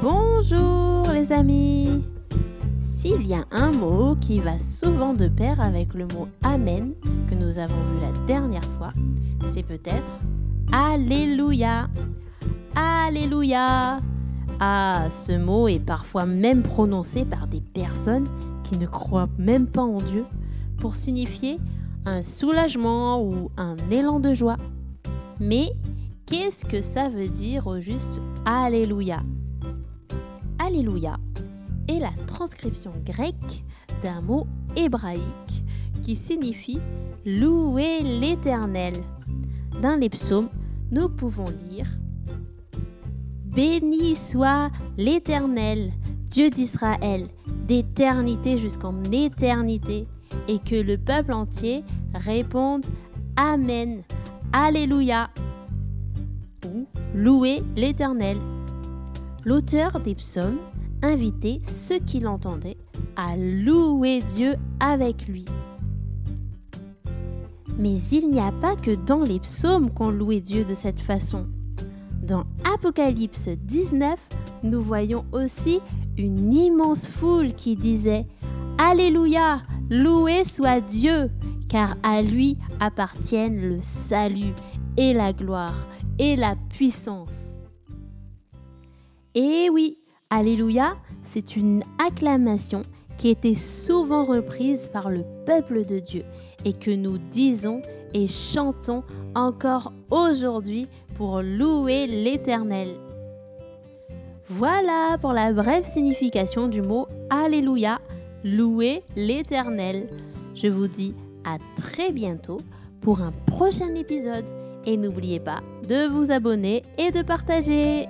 Bonjour les amis. S'il y a un mot qui va souvent de pair avec le mot Amen que nous avons vu la dernière fois, c'est peut-être Alléluia Alléluia. Ah, ce mot est parfois même prononcé par des personnes qui ne croient même pas en Dieu pour signifier un soulagement ou un élan de joie. Mais qu'est-ce que ça veut dire au juste Alléluia. Alléluia est la transcription grecque d'un mot hébraïque qui signifie louer l'Éternel. Dans les psaumes, nous pouvons lire Béni soit l'Éternel, Dieu d'Israël, d'éternité jusqu'en éternité, et que le peuple entier réponde Amen, Alléluia, ou Louez l'Éternel. L'auteur des psaumes invitait ceux qui l'entendaient à louer Dieu avec lui. Mais il n'y a pas que dans les psaumes qu'on louait Dieu de cette façon. Dans Apocalypse 19, nous voyons aussi une immense foule qui disait Alléluia, loué soit Dieu, car à lui appartiennent le salut et la gloire et la puissance. Et oui, Alléluia, c'est une acclamation qui était souvent reprise par le peuple de Dieu et que nous disons et chantons encore aujourd'hui pour louer l'Éternel. Voilà pour la brève signification du mot Alléluia, louer l'Éternel. Je vous dis à très bientôt pour un prochain épisode et n'oubliez pas de vous abonner et de partager.